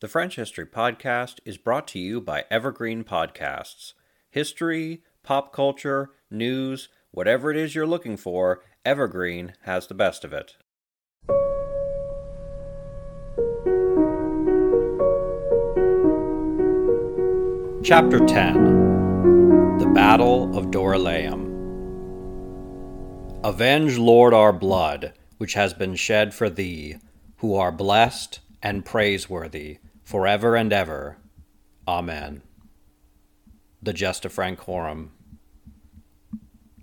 The French History Podcast is brought to you by Evergreen Podcasts. History, pop culture, news, whatever it is you're looking for, Evergreen has the best of it. Chapter 10 The Battle of Dorylaeum. Avenge, Lord, our blood, which has been shed for thee, who are blessed and praiseworthy for ever and ever. Amen. The Gesta Francorum.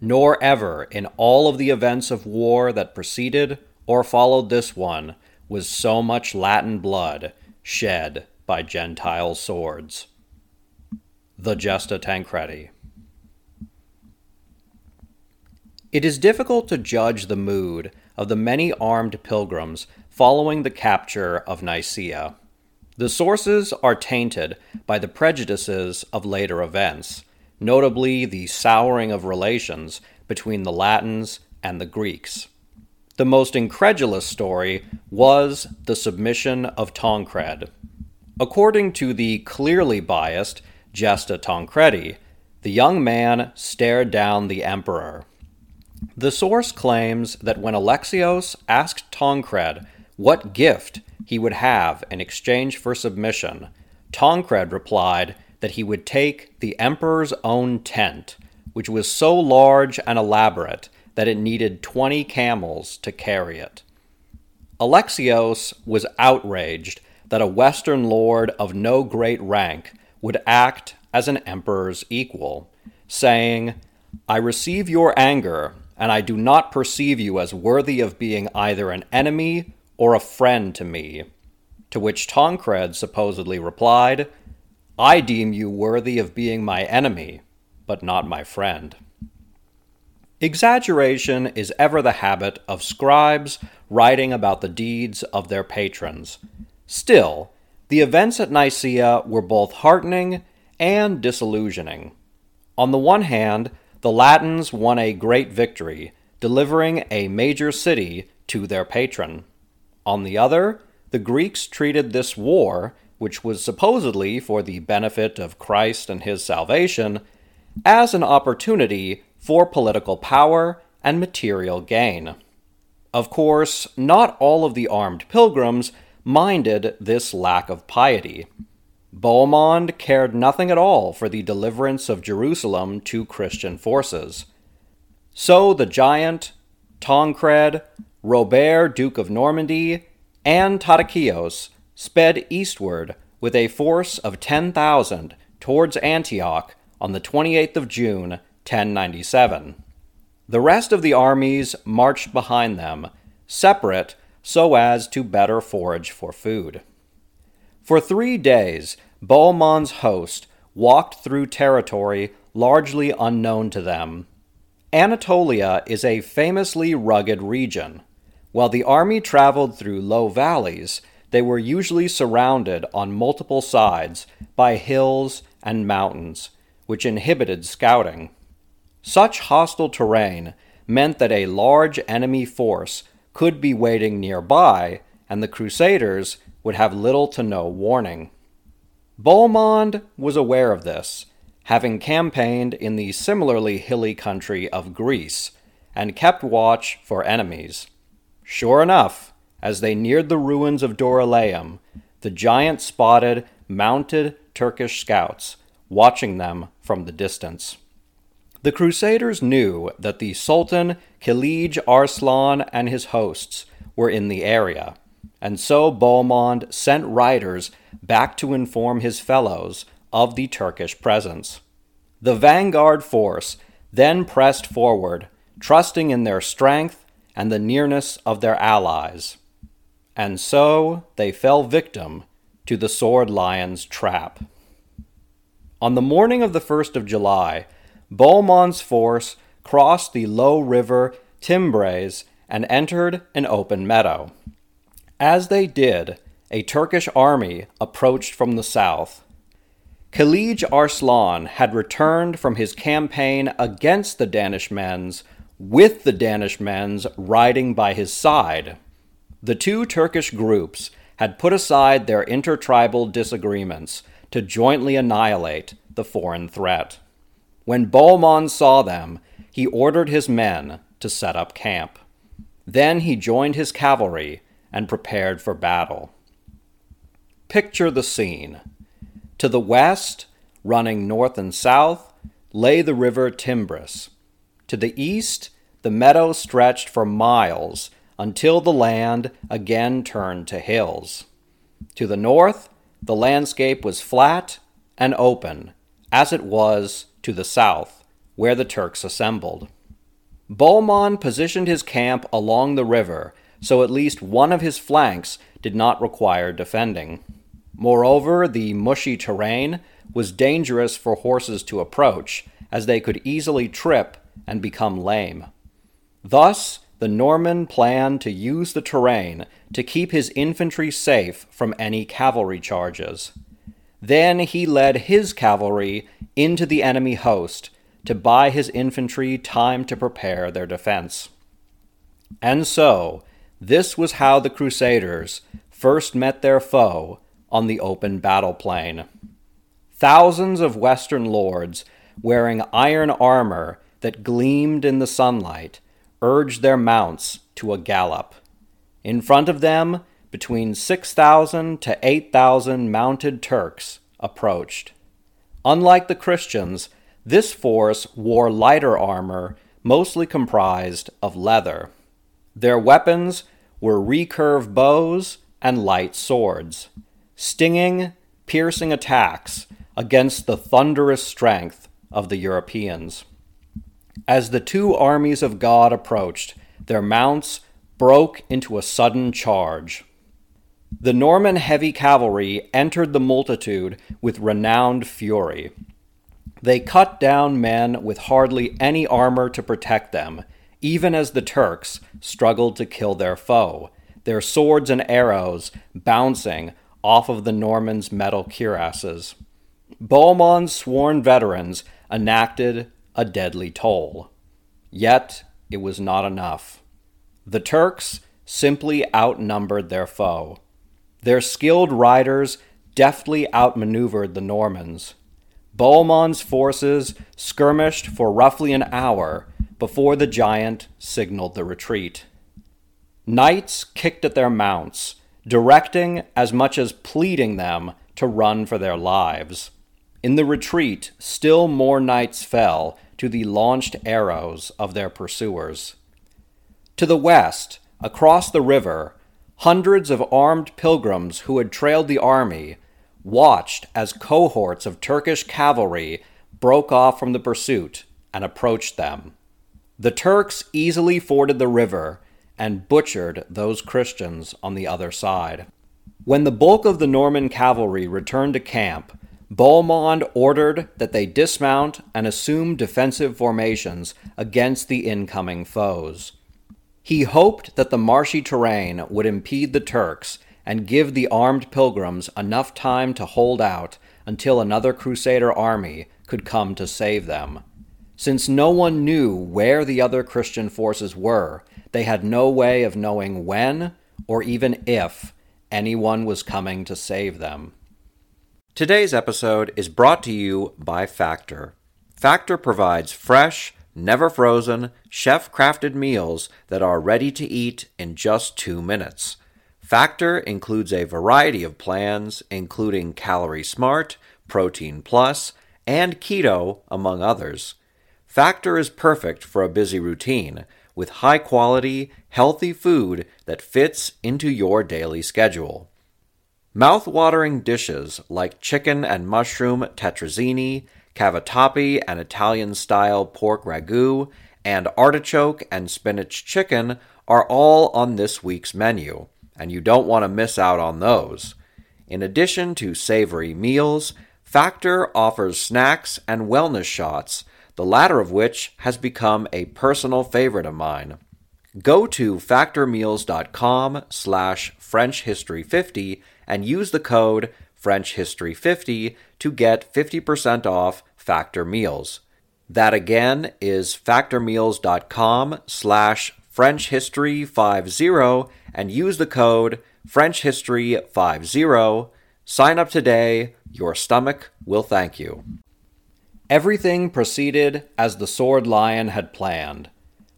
Nor ever in all of the events of war that preceded or followed this one was so much Latin blood shed by Gentile swords. The Gesta Tancredi. It is difficult to judge the mood of the many armed pilgrims following the capture of Nicaea. The sources are tainted by the prejudices of later events, notably the souring of relations between the Latins and the Greeks. The most incredulous story was the submission of Tancred. According to the clearly biased Gesta Tancredi, the young man stared down the emperor. The source claims that when Alexios asked Tancred what gift he would have in exchange for submission, Tancred replied that he would take the emperor's own tent, which was so large and elaborate that it needed 20 camels to carry it. Alexios was outraged that a Western lord of no great rank would act as an emperor's equal, saying, I receive your anger, and I do not perceive you as worthy of being either an enemy or a friend to me. To which Tancred supposedly replied, I deem you worthy of being my enemy, but not my friend. Exaggeration is ever the habit of scribes writing about the deeds of their patrons. Still, the events at Nicaea were both heartening and disillusioning. On the one hand, the Latins won a great victory, delivering a major city to their patron. On the other, the Greeks treated this war, which was supposedly for the benefit of Christ and his salvation, as an opportunity for political power and material gain. Of course, not all of the armed pilgrims minded this lack of piety. Bohemond cared nothing at all for the deliverance of Jerusalem to Christian forces. So the giant, Tancred, Robert, Duke of Normandy, and Tatikios sped eastward with a force of 10,000 towards Antioch on the 28th of June, 1097. The rest of the armies marched behind them, separate so as to better forage for food. For three days, Bohemond's host walked through territory largely unknown to them. Anatolia is a famously rugged region. While the army traveled through low valleys, they were usually surrounded on multiple sides by hills and mountains, which inhibited scouting. Such hostile terrain meant that a large enemy force could be waiting nearby, and the Crusaders would have little to no warning. Bohemond was aware of this, having campaigned in the similarly hilly country of Greece, and kept watch for enemies. Sure enough, as they neared the ruins of Dorylaeum, the giant spotted mounted Turkish scouts, watching them from the distance. The Crusaders knew that the Sultan Kilij Arslan and his hosts were in the area, and so Bohemond sent riders back to inform his fellows of the Turkish presence. The vanguard force then pressed forward, trusting in their strength and the nearness of their allies. And so they fell victim to the sword lion's trap. On the morning of the 1st of July, Bohemond's force crossed the low river Thymbres and entered an open meadow. As they did, a Turkish army approached from the south. Kilij Arslan had returned from his campaign against the Danishmends, with the Danishmends riding by his side. The two Turkish groups had put aside their intertribal disagreements to jointly annihilate the foreign threat. When Bohemond saw them, he ordered his men to set up camp. Then he joined his cavalry and prepared for battle. Picture the scene. To the west, running north and south, lay the river Thymbres. To the east, the meadow stretched for miles until the land again turned to hills. To the north, the landscape was flat and open, as it was to the south, where the Turks assembled. Bohemond positioned his camp along the river, so at least one of his flanks did not require defending. Moreover, the mushy terrain was dangerous for horses to approach, as they could easily trip and become lame. Thus, the Norman planned to use the terrain to keep his infantry safe from any cavalry charges. Then he led his cavalry into the enemy host to buy his infantry time to prepare their defense. And so, this was how the Crusaders first met their foe on the open battle plain. Thousands of Western lords, wearing iron armor that gleamed in the sunlight, urged their mounts to a gallop. In front of them, between 6,000 to 8,000 mounted Turks approached. Unlike the Christians, this force wore lighter armor, mostly comprised of leather. Their weapons were recurve bows and light swords, stinging, piercing attacks against the thunderous strength of the Europeans. As the two armies of God approached, their mounts broke into a sudden charge. The Norman heavy cavalry entered the multitude with renowned fury. They cut down men with hardly any armor to protect them, even as the Turks struggled to kill their foe, their swords and arrows bouncing off of the Normans' metal cuirasses. Bohemond's sworn veterans enacted a deadly toll. Yet it was not enough. The Turks simply outnumbered their foe. Their skilled riders deftly outmaneuvered the Normans. Bohemond's forces skirmished for roughly an hour before the giant signaled the retreat. Knights kicked at their mounts, directing as much as pleading them to run for their lives. In the retreat, still more knights fell to the launched arrows of their pursuers. To the west, across the river, hundreds of armed pilgrims who had trailed the army watched as cohorts of Turkish cavalry broke off from the pursuit and approached them. The Turks easily forded the river and butchered those Christians on the other side. When the bulk of the Norman cavalry returned to camp, Bohemond ordered that they dismount and assume defensive formations against the incoming foes. He hoped that the marshy terrain would impede the Turks and give the armed pilgrims enough time to hold out until another Crusader army could come to save them. Since no one knew where the other Christian forces were, they had no way of knowing when or even if anyone was coming to save them. Today's episode is brought to you by Factor. Factor provides fresh, never frozen, chef crafted meals that are ready to eat in just two minutes. Factor includes a variety of plans, including Calorie Smart, Protein Plus, and Keto, among others. Factor is perfect for a busy routine with high quality, healthy food that fits into your daily schedule. Mouth-watering dishes like chicken and mushroom tetrazzini, cavatappi and Italian-style pork ragu, and artichoke and spinach chicken are all on this week's menu, and you don't want to miss out on those. In addition to savory meals, Factor offers snacks and wellness shots, the latter of which has become a personal favorite of mine. Go to factormeals.com slash frenchhistory50 and use the code frenchhistory50 to get 50% off Factor Meals. That again is factormeals.com slash frenchhistory50 and use the code frenchhistory50. Sign up today. Your stomach will thank you. Everything proceeded as the Sword Lion had planned.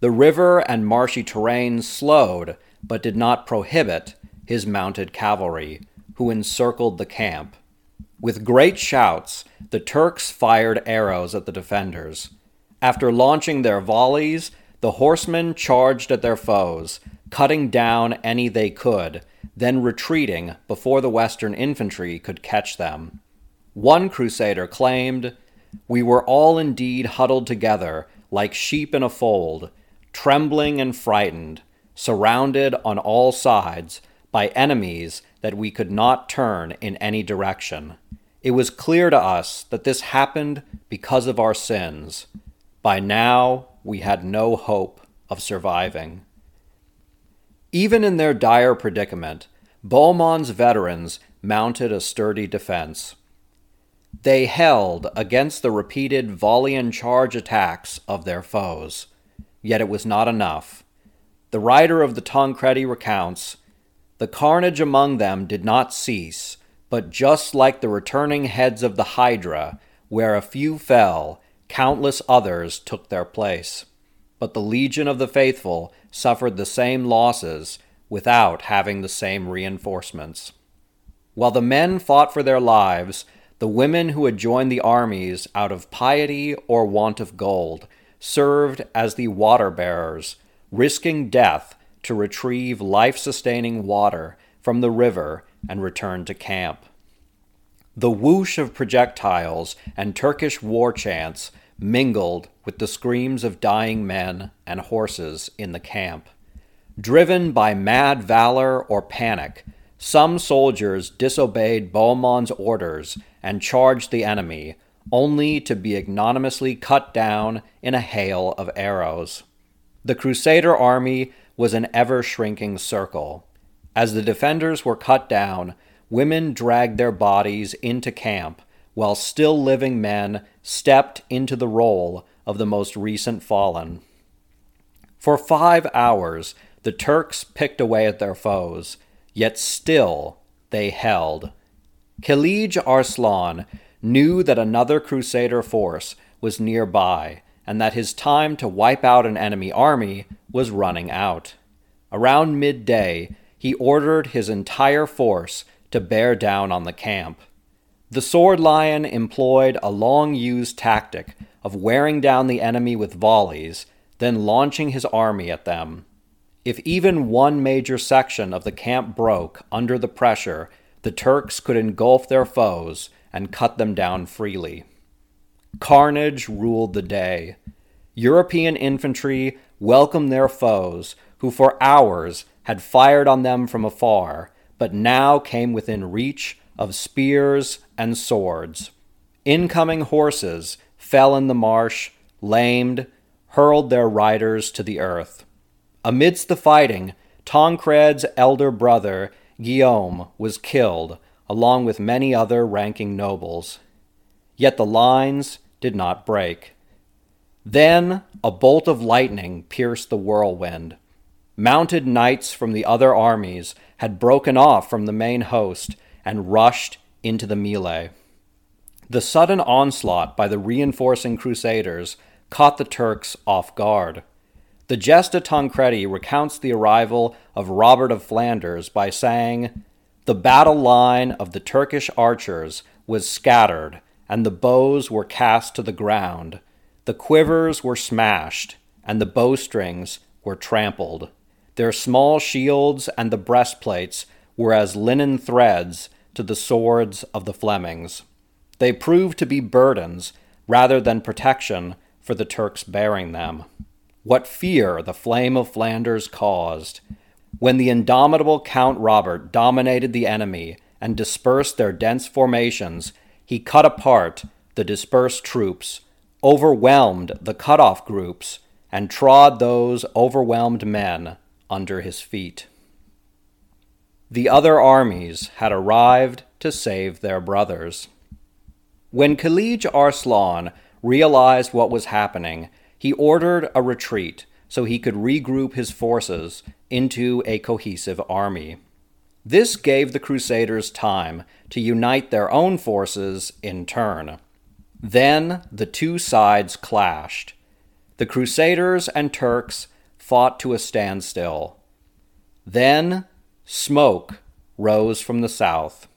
The river and marshy terrain slowed, but did not prohibit, his mounted cavalry, who encircled the camp. With great shouts, the Turks fired arrows at the defenders. After launching their volleys, the horsemen charged at their foes, cutting down any they could, then retreating before the Western infantry could catch them. One crusader claimed, We were all indeed huddled together, like sheep in a fold, trembling and frightened, surrounded on all sides by enemies that we could not turn in any direction. It was clear to us that this happened because of our sins. By now, we had no hope of surviving. Even in their dire predicament, Bohemond's veterans mounted a sturdy defense. They held against the repeated volley and charge attacks of their foes. Yet it was not enough. The writer of the Tancredi recounts The carnage among them did not cease, but just like the returning heads of the Hydra, where a few fell, countless others took their place. But the legion of the faithful suffered the same losses without having the same reinforcements. While the men fought for their lives, the women who had joined the armies out of piety or want of gold served as the water bearers, risking death to retrieve life sustaining water from the river and return to camp. The whoosh of projectiles and Turkish war chants mingled with the screams of dying men and horses in the camp. Driven by mad valor or panic, some soldiers disobeyed Bohemond's orders and charged the enemy, only to be ignominiously cut down in a hail of arrows. The Crusader army was an ever shrinking circle. As the defenders were cut down, women dragged their bodies into camp, while still living men stepped into the role of the most recent fallen. For five hours, the Turks picked away at their foes, yet still they held. Kilij Arslan knew that another Crusader force was nearby and that his time to wipe out an enemy army was running out. Around midday, he ordered his entire force to bear down on the camp. The Sword Lion employed a long used tactic of wearing down the enemy with volleys, then launching his army at them. If even one major section of the camp broke under the pressure, the Turks could engulf their foes and cut them down freely. Carnage ruled the day. European infantry welcomed their foes, who for hours had fired on them from afar, but now came within reach of spears and swords. Incoming horses fell in the marsh, lamed, hurled their riders to the earth. Amidst the fighting, Tancred's elder brother, Guillaume, was killed, along with many other ranking nobles. Yet the lines did not break. Then a bolt of lightning pierced the whirlwind. Mounted knights from the other armies had broken off from the main host and rushed into the melee. The sudden onslaught by the reinforcing crusaders caught the Turks off guard. The Gesta Tancredi recounts the arrival of Robert of Flanders by saying, the battle line of the Turkish archers was scattered, and the bows were cast to the ground. The quivers were smashed, and the bowstrings were trampled. Their small shields and the breastplates were as linen threads to the swords of the Flemings. They proved to be burdens rather than protection for the Turks bearing them. What fear the flame of Flanders caused! When the indomitable Count Robert dominated the enemy and dispersed their dense formations, he cut apart the dispersed troops, overwhelmed the cut off groups, and trod those overwhelmed men under his feet. The other armies had arrived to save their brothers. When Kilij Arslan realized what was happening, he ordered a retreat so he could regroup his forces into a cohesive army. This gave the Crusaders time to unite their own forces in turn. Then the two sides clashed. The Crusaders and Turks fought to a standstill. Then smoke rose from the south.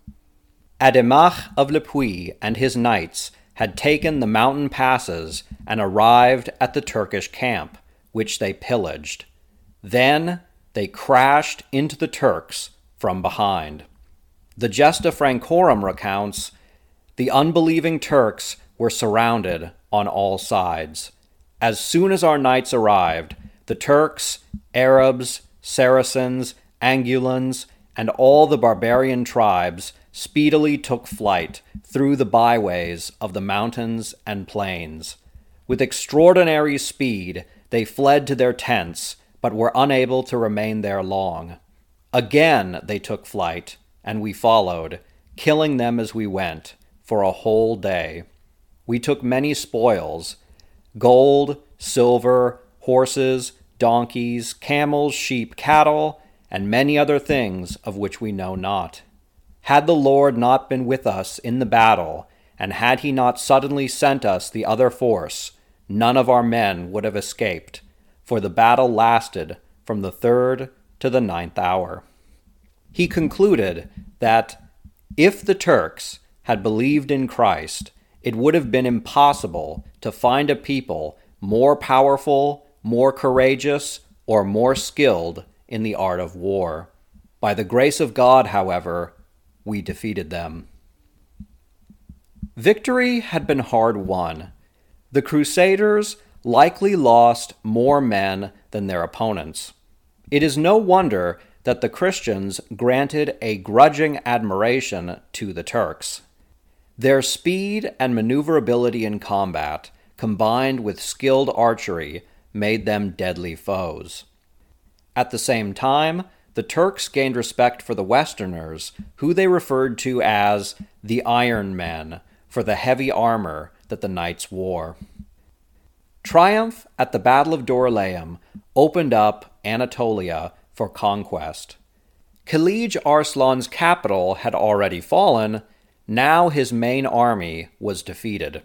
Adhemar of Le Puy and his knights had taken the mountain passes and arrived at the Turkish camp, which they pillaged. Then they crashed into the Turks from behind. The Gesta Francorum recounts the unbelieving Turks were surrounded on all sides. As soon as our knights arrived, the Turks, Arabs, Saracens, Angulans, and all the barbarian tribes speedily took flight through the byways of the mountains and plains. With extraordinary speed, they fled to their tents, but were unable to remain there long. Again they took flight, and we followed, killing them as we went, for a whole day. We took many spoils gold, silver, horses, donkeys, camels, sheep, cattle, and many other things of which we know not. Had the Lord not been with us in the battle, and had he not suddenly sent us the other force, none of our men would have escaped, for the battle lasted from the third to the ninth hour. He concluded that if the Turks had believed in Christ, it would have been impossible to find a people more powerful, more courageous, or more skilled in the art of war. By the grace of God, however, we defeated them. Victory had been hard won. The Crusaders likely lost more men than their opponents. It is no wonder that the Christians granted a grudging admiration to the Turks. Their speed and maneuverability in combat, combined with skilled archery, made them deadly foes. At the same time, the Turks gained respect for the Westerners, who they referred to as the Iron Men, for the heavy armor that the knights wore. Triumph at the Battle of Dorylaeum opened up Anatolia for conquest. Kilij Arslan's capital had already fallen, now his main army was defeated.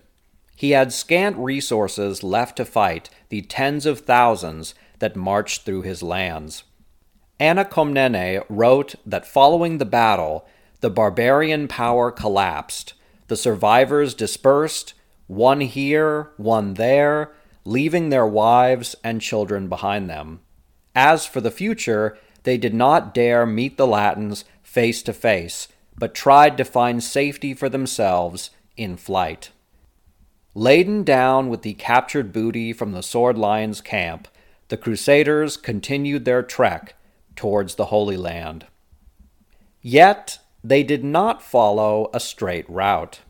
He had scant resources left to fight the tens of thousands that marched through his lands. Anna Komnene wrote that following the battle, the barbarian power collapsed, the survivors dispersed, one here, one there, leaving their wives and children behind them. As for the future, they did not dare meet the Latins face to face, but tried to find safety for themselves in flight. Laden down with the captured booty from the Sword Lion's camp, the Crusaders continued their trek towards the Holy Land. Yet they did not follow a straight route.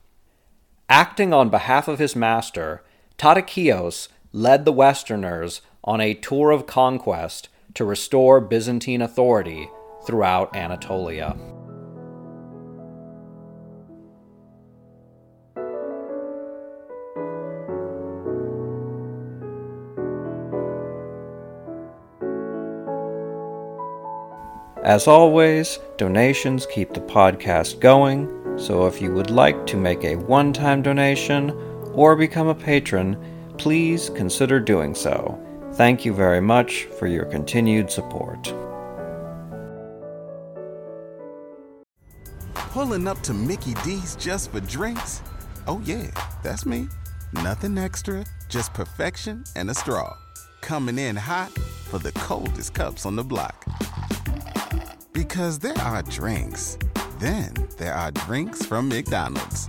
Acting on behalf of his master, Tatikios led the Westerners on a tour of conquest to restore Byzantine authority throughout Anatolia. As always, donations keep the podcast going, so if you would like to make a one time donation or become a patron, please consider doing so. Thank you very much for your continued support. Pulling up to Mickey D's just for drinks? Oh, yeah, that's me. Nothing extra, just perfection and a straw. Coming in hot for the coldest cups on the block. Because there are drinks, then there are drinks from McDonald's.